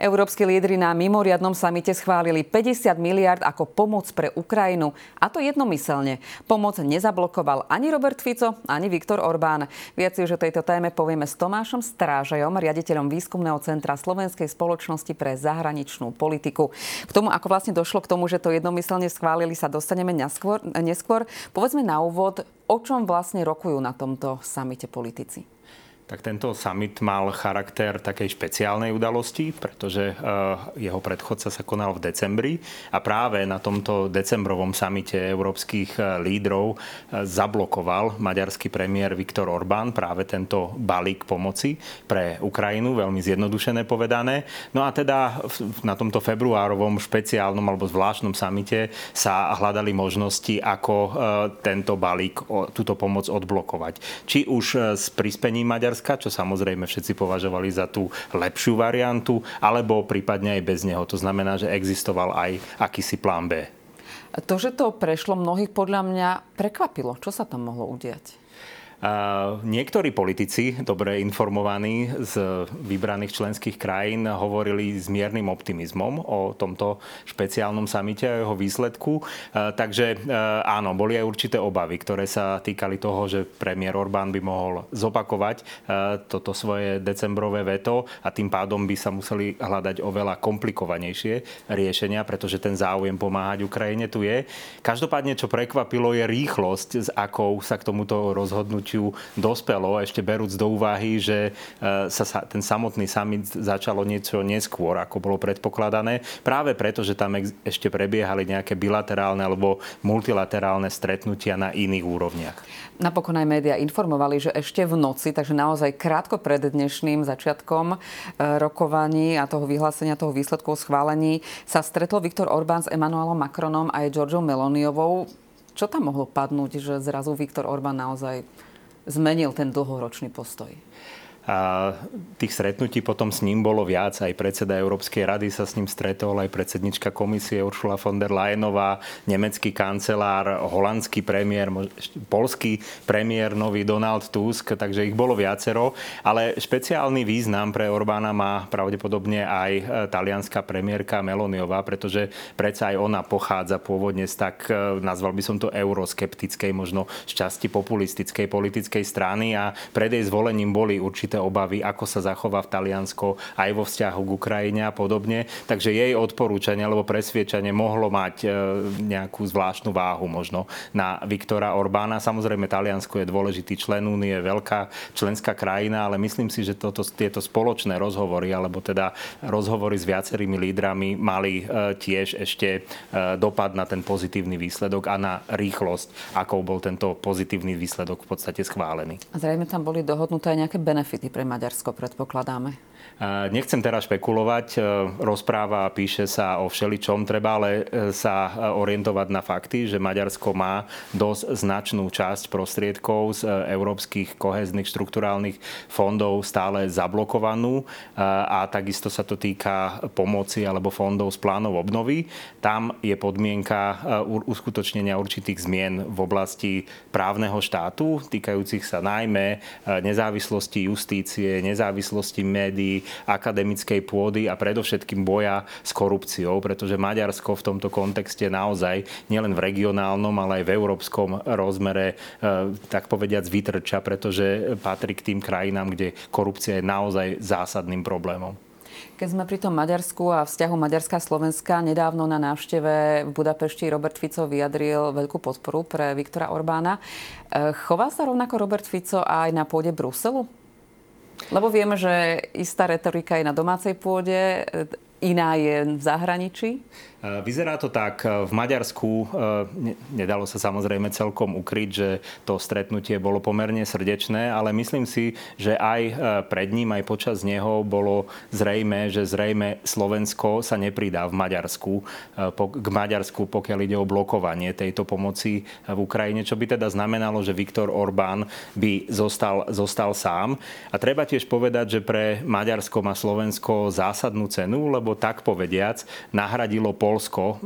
Európsky lídry na mimoriadnom samite schválili 50 miliard ako pomoc pre Ukrajinu. A to jednomyselne. Pomoc nezablokoval ani Robert Fico, ani Viktor Orbán. Viac už o tejto téme povieme s Tomášom Strážajom, riaditeľom Výskumného centra Slovenskej spoločnosti pre zahraničnú politiku. K tomu, ako vlastne došlo k tomu, že to jednomyselne schválili, sa dostaneme neskôr. neskôr. Povedzme na úvod, o čom vlastne rokujú na tomto samite politici tak tento summit mal charakter takej špeciálnej udalosti, pretože eh, jeho predchodca sa konal v decembri a práve na tomto decembrovom samite európskych eh, lídrov eh, zablokoval maďarský premiér Viktor Orbán práve tento balík pomoci pre Ukrajinu, veľmi zjednodušené povedané. No a teda na tomto februárovom špeciálnom alebo zvláštnom samite sa hľadali možnosti, ako tento balík, túto pomoc odblokovať. Či už s prispením Maďarska Maďarska, čo samozrejme všetci považovali za tú lepšiu variantu, alebo prípadne aj bez neho. To znamená, že existoval aj akýsi plán B. To, že to prešlo, mnohých podľa mňa prekvapilo. Čo sa tam mohlo udiať? Niektorí politici, dobre informovaní z vybraných členských krajín, hovorili s miernym optimizmom o tomto špeciálnom samite a jeho výsledku. Takže áno, boli aj určité obavy, ktoré sa týkali toho, že premiér Orbán by mohol zopakovať toto svoje decembrové veto a tým pádom by sa museli hľadať oveľa komplikovanejšie riešenia, pretože ten záujem pomáhať Ukrajine tu je. Každopádne, čo prekvapilo, je rýchlosť, s akou sa k tomuto rozhodnutiu rozhodnutiu dospelo, ešte berúc do úvahy, že e, sa ten samotný summit začalo niečo neskôr, ako bolo predpokladané, práve preto, že tam ešte prebiehali nejaké bilaterálne alebo multilaterálne stretnutia na iných úrovniach. Napokon aj médiá informovali, že ešte v noci, takže naozaj krátko pred dnešným začiatkom e, rokovaní a toho vyhlásenia, toho výsledku schválení sa stretol Viktor Orbán s Emmanuelom Macronom a aj Georgiou Meloniovou. Čo tam mohlo padnúť, že zrazu Viktor Orbán naozaj zmenil ten dlhoročný postoj? A tých stretnutí potom s ním bolo viac. Aj predseda Európskej rady sa s ním stretol, aj predsednička komisie Ursula von der Leyenová, nemecký kancelár, holandský premiér, polský premiér, nový Donald Tusk, takže ich bolo viacero. Ale špeciálny význam pre Orbána má pravdepodobne aj e, talianská premiérka Meloniová, pretože predsa aj ona pochádza pôvodne z tak, e, nazval by som to euroskeptickej, možno z časti populistickej politickej strany a pred jej zvolením boli určite určité obavy, ako sa zachová v Taliansko aj vo vzťahu k Ukrajine a podobne. Takže jej odporúčanie alebo presviečanie mohlo mať e, nejakú zvláštnu váhu možno na Viktora Orbána. Samozrejme, Taliansko je dôležitý člen únie, veľká členská krajina, ale myslím si, že toto, tieto spoločné rozhovory, alebo teda rozhovory s viacerými lídrami mali e, tiež ešte e, dopad na ten pozitívny výsledok a na rýchlosť, ako bol tento pozitívny výsledok v podstate schválený. A zrejme tam boli dohodnuté aj nejaké benefity benefity pre Maďarsko, predpokladáme? Nechcem teraz špekulovať, e, rozpráva a píše sa o všeličom, treba ale e, sa e, orientovať na fakty, že Maďarsko má dosť značnú časť prostriedkov z európskych kohezných štrukturálnych fondov stále zablokovanú a takisto sa to týka pomoci alebo fondov z plánov obnovy. Tam je podmienka uskutočnenia určitých zmien v oblasti právneho štátu, týkajúcich sa najmä nezávislosti justície, nezávislosti médií, akademickej pôdy a predovšetkým boja s korupciou, pretože Maďarsko v tomto kontexte naozaj nielen v regionálnom, ale aj v európskom rozmere, e, tak povediac, vytrča, pretože patrí k tým krajinám, kde korupcia je naozaj zásadným problémom. Keď sme pri tom Maďarsku a vzťahu Maďarská-Slovenska, nedávno na návšteve v Budapešti Robert Fico vyjadril veľkú podporu pre Viktora Orbána. E, chová sa rovnako Robert Fico aj na pôde Bruselu? Lebo vieme, že istá retorika je na domácej pôde, iná je v zahraničí. Vyzerá to tak. V Maďarsku nedalo sa samozrejme celkom ukryť, že to stretnutie bolo pomerne srdečné, ale myslím si, že aj pred ním, aj počas neho bolo zrejme, že zrejme Slovensko sa nepridá v Maďarsku, k Maďarsku, pokiaľ ide o blokovanie tejto pomoci v Ukrajine, čo by teda znamenalo, že Viktor Orbán by zostal, zostal sám. A treba tiež povedať, že pre Maďarsko má Slovensko zásadnú cenu, lebo alebo tak povediac nahradilo Polsko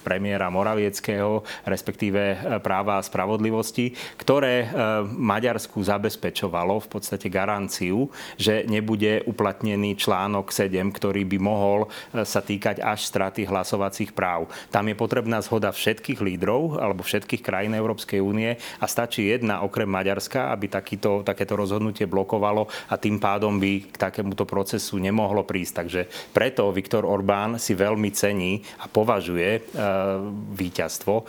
premiéra Moravieckého, respektíve práva a spravodlivosti, ktoré Maďarsku zabezpečovalo v podstate garanciu, že nebude uplatnený článok 7, ktorý by mohol sa týkať až straty hlasovacích práv. Tam je potrebná zhoda všetkých lídrov alebo všetkých krajín Európskej únie a stačí jedna okrem Maďarska, aby takýto, takéto rozhodnutie blokovalo a tým pádom by k takémuto procesu nemohlo prísť. Takže preto Viktor Orbán si veľmi cení a považuje e, víťazstvo e,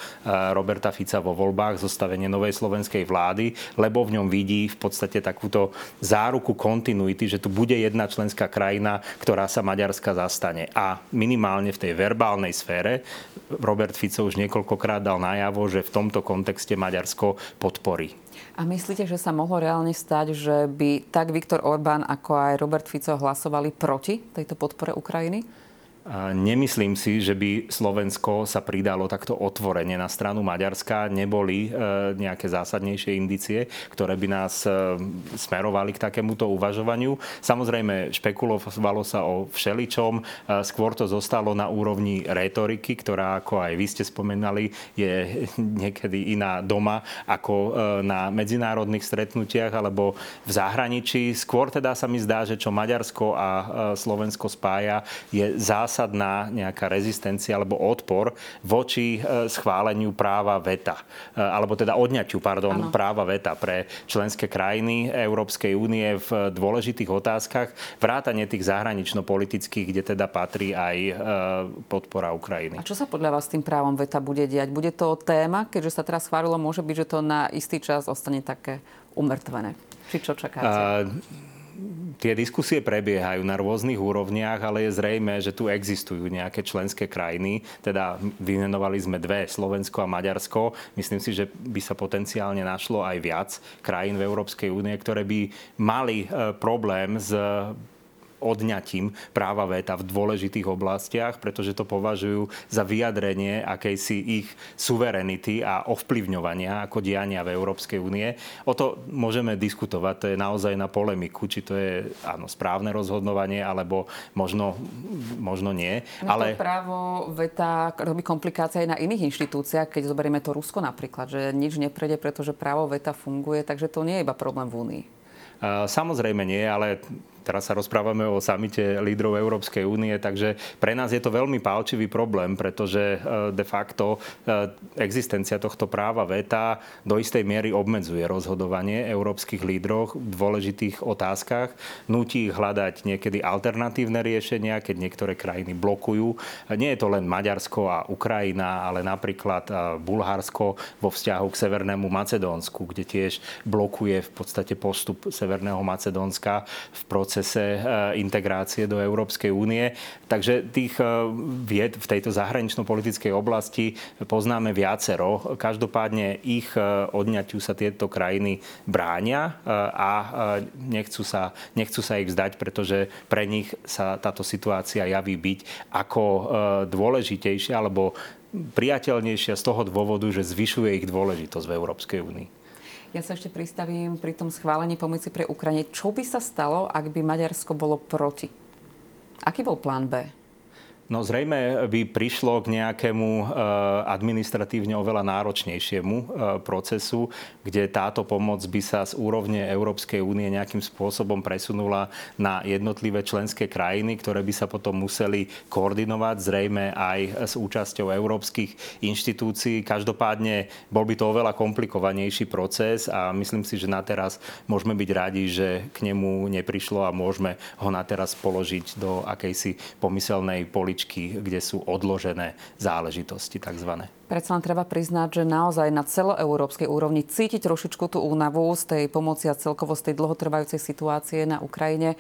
Roberta Fica vo voľbách, zostavenie novej slovenskej vlády, lebo v ňom vidí v podstate takúto záruku kontinuity, že tu bude jedna členská krajina, ktorá sa Maďarska zastane. A minimálne v tej verbálnej sfére Robert Fico už niekoľkokrát dal najavo, že v tomto kontexte Maďarsko podporí. A myslíte, že sa mohlo reálne stať, že by tak Viktor Orbán ako aj Robert Fico hlasovali proti tejto podpore Ukrajiny? Nemyslím si, že by Slovensko sa pridalo takto otvorene na stranu Maďarska. Neboli e, nejaké zásadnejšie indície, ktoré by nás e, smerovali k takémuto uvažovaniu. Samozrejme, špekulovalo sa o všeličom. E, skôr to zostalo na úrovni retoriky, ktorá, ako aj vy ste spomenali, je niekedy iná doma ako na medzinárodných stretnutiach alebo v zahraničí. Skôr teda sa mi zdá, že čo Maďarsko a Slovensko spája, je zás zásadná nejaká rezistencia alebo odpor voči e, schváleniu práva veta. E, alebo teda odňaťu, pardon, ano. práva veta pre členské krajiny Európskej únie v dôležitých otázkach, vrátanie tých zahranično-politických, kde teda patrí aj e, podpora Ukrajiny. A čo sa podľa vás s tým právom veta bude diať? Bude to téma, keďže sa teraz schválilo, môže byť, že to na istý čas ostane také umrtvené? Či čo čakáte? Uh, tie diskusie prebiehajú na rôznych úrovniach, ale je zrejme, že tu existujú nejaké členské krajiny. Teda vymenovali sme dve, Slovensko a Maďarsko. Myslím si, že by sa potenciálne našlo aj viac krajín v Európskej únie, ktoré by mali e, problém s odňatím práva veta v dôležitých oblastiach, pretože to považujú za vyjadrenie akejsi ich suverenity a ovplyvňovania ako diania v Európskej únie. O to môžeme diskutovať, to je naozaj na polemiku, či to je áno, správne rozhodnovanie, alebo možno, možno nie. No ale... Právo veta robí komplikácie aj na iných inštitúciách, keď zoberieme to Rusko napríklad, že nič neprejde, pretože právo veta funguje, takže to nie je iba problém v Únii. Samozrejme nie, ale Teraz sa rozprávame o samite lídrov Európskej únie, takže pre nás je to veľmi pálčivý problém, pretože e, de facto e, existencia tohto práva VETA do istej miery obmedzuje rozhodovanie európskych lídrov v dôležitých otázkach. Nutí ich hľadať niekedy alternatívne riešenia, keď niektoré krajiny blokujú. Nie je to len Maďarsko a Ukrajina, ale napríklad e, Bulharsko vo vzťahu k Severnému Macedónsku, kde tiež blokuje v podstate postup Severného Macedónska v procesu procese eh, integrácie do Európskej únie. Takže tých eh, vied v tejto zahranično-politickej oblasti poznáme viacero. Každopádne ich eh, odňaťu sa tieto krajiny bránia a nechcú sa, nechcú sa ich vzdať, pretože pre nich sa táto situácia javí byť ako dôležitejšia alebo priateľnejšia z toho dôvodu, že zvyšuje ich dôležitosť v Európskej únii. Ja sa ešte pristavím pri tom schválení pomoci pre Ukrajine. Čo by sa stalo, ak by Maďarsko bolo proti? Aký bol plán B? No zrejme by prišlo k nejakému e, administratívne oveľa náročnejšiemu e, procesu, kde táto pomoc by sa z úrovne Európskej únie nejakým spôsobom presunula na jednotlivé členské krajiny, ktoré by sa potom museli koordinovať zrejme aj s účasťou európskych inštitúcií. Každopádne bol by to oveľa komplikovanejší proces a myslím si, že na teraz môžeme byť radi, že k nemu neprišlo a môžeme ho na teraz položiť do akejsi pomyselnej poličky položky, kde sú odložené záležitosti tzv. Predsa len treba priznať, že naozaj na celoeurópskej úrovni cítiť trošičku tú únavu z tej pomoci a celkovo z tej dlhotrvajúcej situácie na Ukrajine.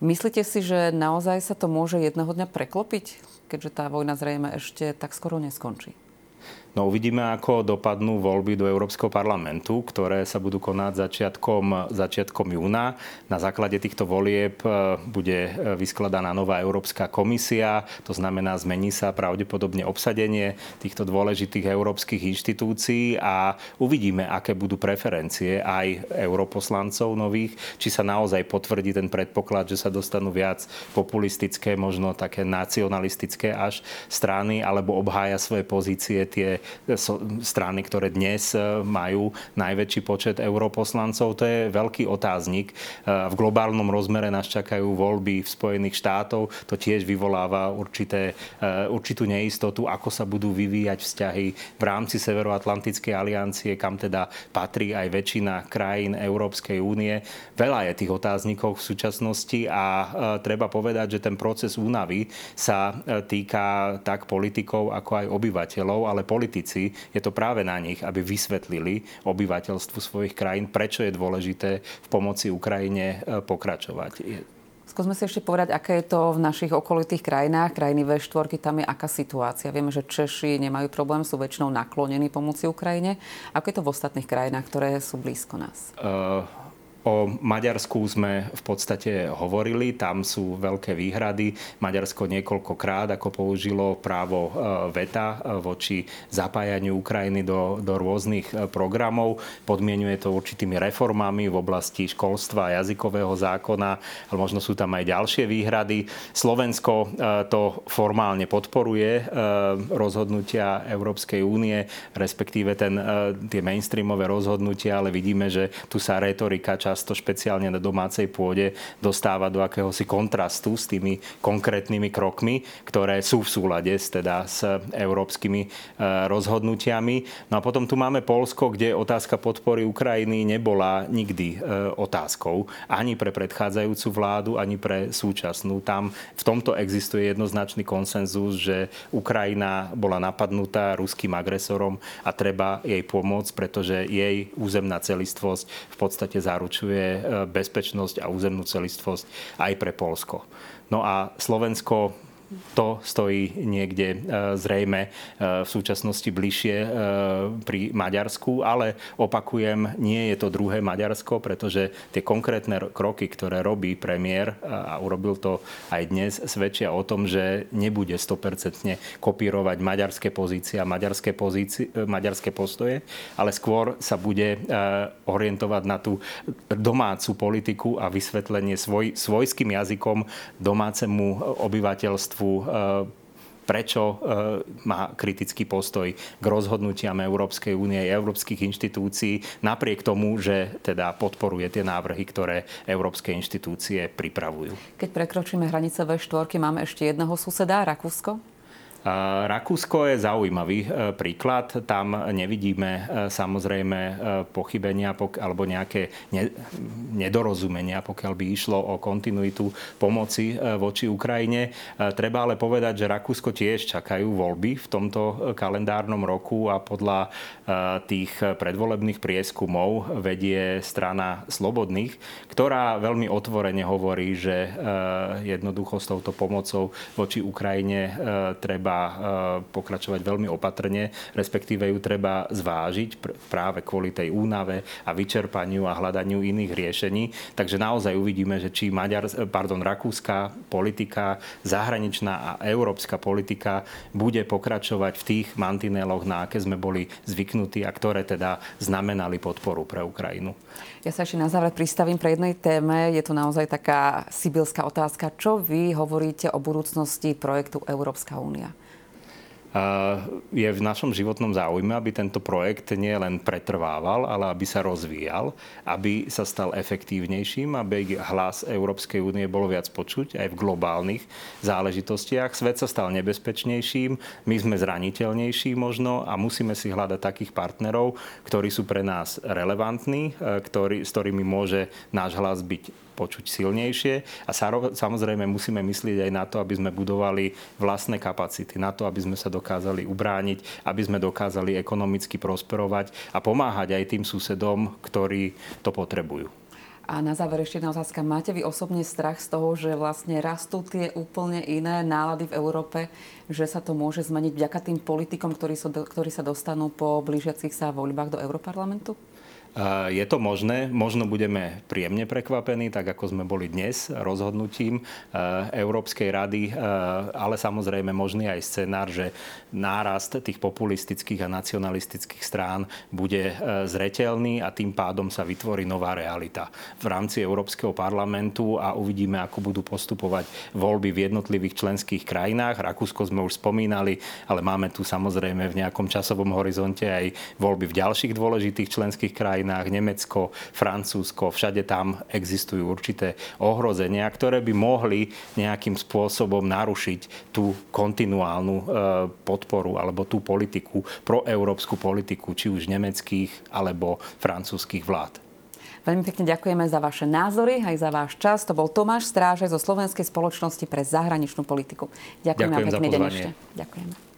Myslíte si, že naozaj sa to môže jedného dňa preklopiť, keďže tá vojna zrejme ešte tak skoro neskončí? No uvidíme, ako dopadnú voľby do Európskeho parlamentu, ktoré sa budú konať začiatkom, začiatkom júna. Na základe týchto volieb e, bude e, vyskladaná nová Európska komisia, to znamená, zmení sa pravdepodobne obsadenie týchto dôležitých európskych inštitúcií a uvidíme, aké budú preferencie aj europoslancov nových, či sa naozaj potvrdí ten predpoklad, že sa dostanú viac populistické, možno také nacionalistické až strany, alebo obhája svoje pozície tie strany, ktoré dnes e, majú najväčší počet europoslancov. To je veľký otáznik. E, v globálnom rozmere nás čakajú voľby v Spojených štátov. To tiež vyvoláva určité, e, určitú neistotu, ako sa budú vyvíjať vzťahy v rámci Severoatlantickej aliancie, kam teda patrí aj väčšina krajín Európskej únie. Veľa je tých otáznikov v súčasnosti a treba povedať, že ten proces únavy sa týka tak politikov, ako aj obyvateľov, ale politici, je to práve na nich, aby vysvetlili obyvateľstvu svojich krajín, prečo je dôležité v pomoci Ukrajine e, pokračovať. Skúsme si ešte povedať, aké je to v našich okolitých krajinách. Krajiny V4, tam je aká situácia. Vieme, že Češi nemajú problém, sú väčšinou naklonení pomoci Ukrajine. Ako je to v ostatných krajinách, ktoré sú blízko nás? Uh... O Maďarsku sme v podstate hovorili, tam sú veľké výhrady. Maďarsko niekoľkokrát ako použilo právo e, veta e, voči zapájaniu Ukrajiny do, do rôznych e, programov. Podmienuje to určitými reformami v oblasti školstva a jazykového zákona, ale možno sú tam aj ďalšie výhrady. Slovensko to formálne podporuje rozhodnutia Európskej únie, respektíve ten, tie mainstreamové rozhodnutia, ale vidíme, že tu sa retorika čas často špeciálne na domácej pôde dostáva do akéhosi kontrastu s tými konkrétnymi krokmi, ktoré sú v súlade s, teda, s európskymi e, rozhodnutiami. No a potom tu máme Polsko, kde otázka podpory Ukrajiny nebola nikdy e, otázkou ani pre predchádzajúcu vládu, ani pre súčasnú. Tam v tomto existuje jednoznačný konsenzus, že Ukrajina bola napadnutá ruským agresorom a treba jej pomôcť, pretože jej územná celistvosť v podstate zaručuje zabezpečuje e, bezpečnosť a územnú celistvosť aj pre Polsko. No a Slovensko to stojí niekde e, zrejme e, v súčasnosti bližšie e, pri Maďarsku, ale opakujem, nie je to druhé Maďarsko, pretože tie konkrétne kroky, ktoré robí premiér a urobil to aj dnes, svedčia o tom, že nebude 100% kopírovať maďarské pozície a maďarské, pozície, maďarské postoje, ale skôr sa bude orientovať na tú domácu politiku a vysvetlenie svoj, svojským jazykom domácemu obyvateľstvu šéfu eh, prečo eh, má kritický postoj k rozhodnutiam Európskej únie európskych inštitúcií, napriek tomu, že teda podporuje tie návrhy, ktoré európske inštitúcie pripravujú. Keď prekročíme hranice V4, máme ešte jedného suseda, Rakúsko? Rakúsko je zaujímavý e, príklad. Tam nevidíme e, samozrejme e, pochybenia alebo nejaké nedorozumenia, pokiaľ by išlo o kontinuitu pomoci voči Ukrajine. Treba ale povedať, že Rakúsko tiež čakajú voľby v tomto kalendárnom roku a podľa tých predvolebných prieskumov vedie strana Slobodných, ktorá veľmi otvorene hovorí, že jednoducho s touto pomocou voči Ukrajine treba treba e, pokračovať veľmi opatrne, respektíve ju treba zvážiť práve kvôli tej únave a vyčerpaniu a hľadaniu iných riešení. Takže naozaj uvidíme, že či Maďar, pardon, rakúska politika, zahraničná a európska politika bude pokračovať v tých mantineloch, na aké sme boli zvyknutí a ktoré teda znamenali podporu pre Ukrajinu. Ja sa ešte na záver pristavím pre jednej téme. Je to naozaj taká sibylská otázka. Čo vy hovoríte o budúcnosti projektu Európska únia? Je v našom životnom záujme, aby tento projekt nie len pretrvával, ale aby sa rozvíjal, aby sa stal efektívnejším, aby hlas Európskej únie bolo viac počuť aj v globálnych záležitostiach. Svet sa stal nebezpečnejším, my sme zraniteľnejší možno a musíme si hľadať takých partnerov, ktorí sú pre nás relevantní, e, ktorý, s ktorými môže náš hlas byť počuť silnejšie a samozrejme musíme myslieť aj na to, aby sme budovali vlastné kapacity, na to, aby sme sa dokázali ubrániť, aby sme dokázali ekonomicky prosperovať a pomáhať aj tým susedom, ktorí to potrebujú. A na záver ešte jedna otázka. Máte vy osobne strach z toho, že vlastne rastú tie úplne iné nálady v Európe, že sa to môže zmeniť vďaka tým politikom, ktorí, ktorí sa dostanú po blížiacich sa voľbách do Európarlamentu? Je to možné, možno budeme príjemne prekvapení, tak ako sme boli dnes rozhodnutím Európskej rady, ale samozrejme možný aj scenár, že nárast tých populistických a nacionalistických strán bude zretelný a tým pádom sa vytvorí nová realita. V rámci Európskeho parlamentu a uvidíme, ako budú postupovať voľby v jednotlivých členských krajinách. Rakúsko sme už spomínali, ale máme tu samozrejme v nejakom časovom horizonte aj voľby v ďalších dôležitých členských krajinách krajinách, Nemecko, Francúzsko, všade tam existujú určité ohrozenia, ktoré by mohli nejakým spôsobom narušiť tú kontinuálnu e, podporu alebo tú politiku, proeurópsku politiku, či už nemeckých alebo francúzských vlád. Veľmi pekne ďakujeme za vaše názory, aj za váš čas. To bol Tomáš Stráže zo Slovenskej spoločnosti pre zahraničnú politiku. Ďakujeme Ďakujem a pekný deň ešte. Ďakujeme.